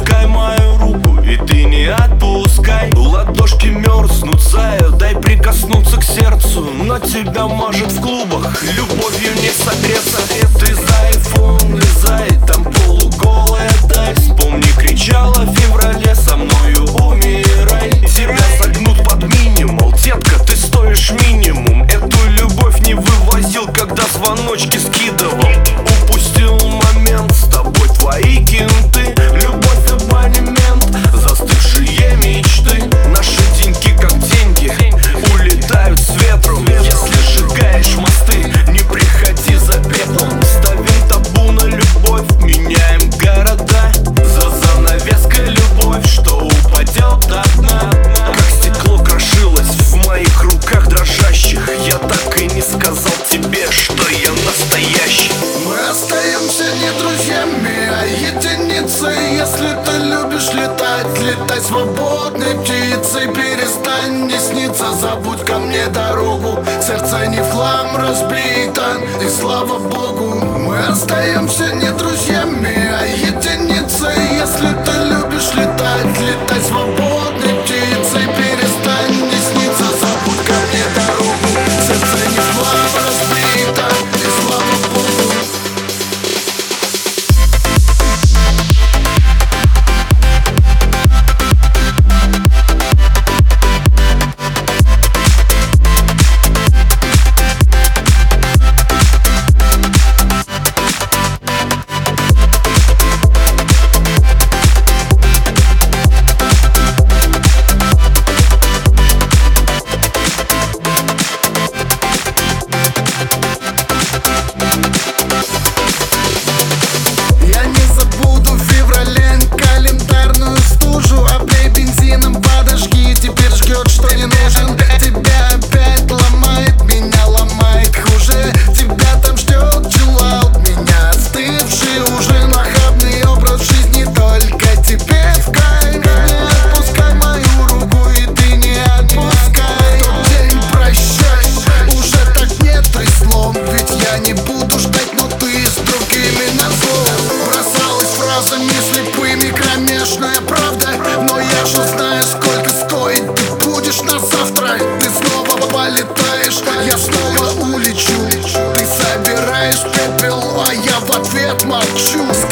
Отпускай мою руку и ты не отпускай. Ну, ладошки мерзнут, зая, дай прикоснуться к сердцу. Но тебя мажет в клубах, любовью не согреться. Ты за айфон, лизай, там полуголая, дай Вспомни, кричала в феврале. хочешь летать, летай свободной птицей Перестань не сниться, забудь ко мне дорогу Сердце не в хлам разбито, и слава богу Мы остаемся не друзьями, а единицей Если ты любишь летать, летай свободно.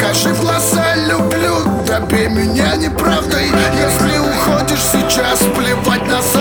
Скажи в глаза люблю, добей меня неправдой. Если уходишь сейчас, плевать на самом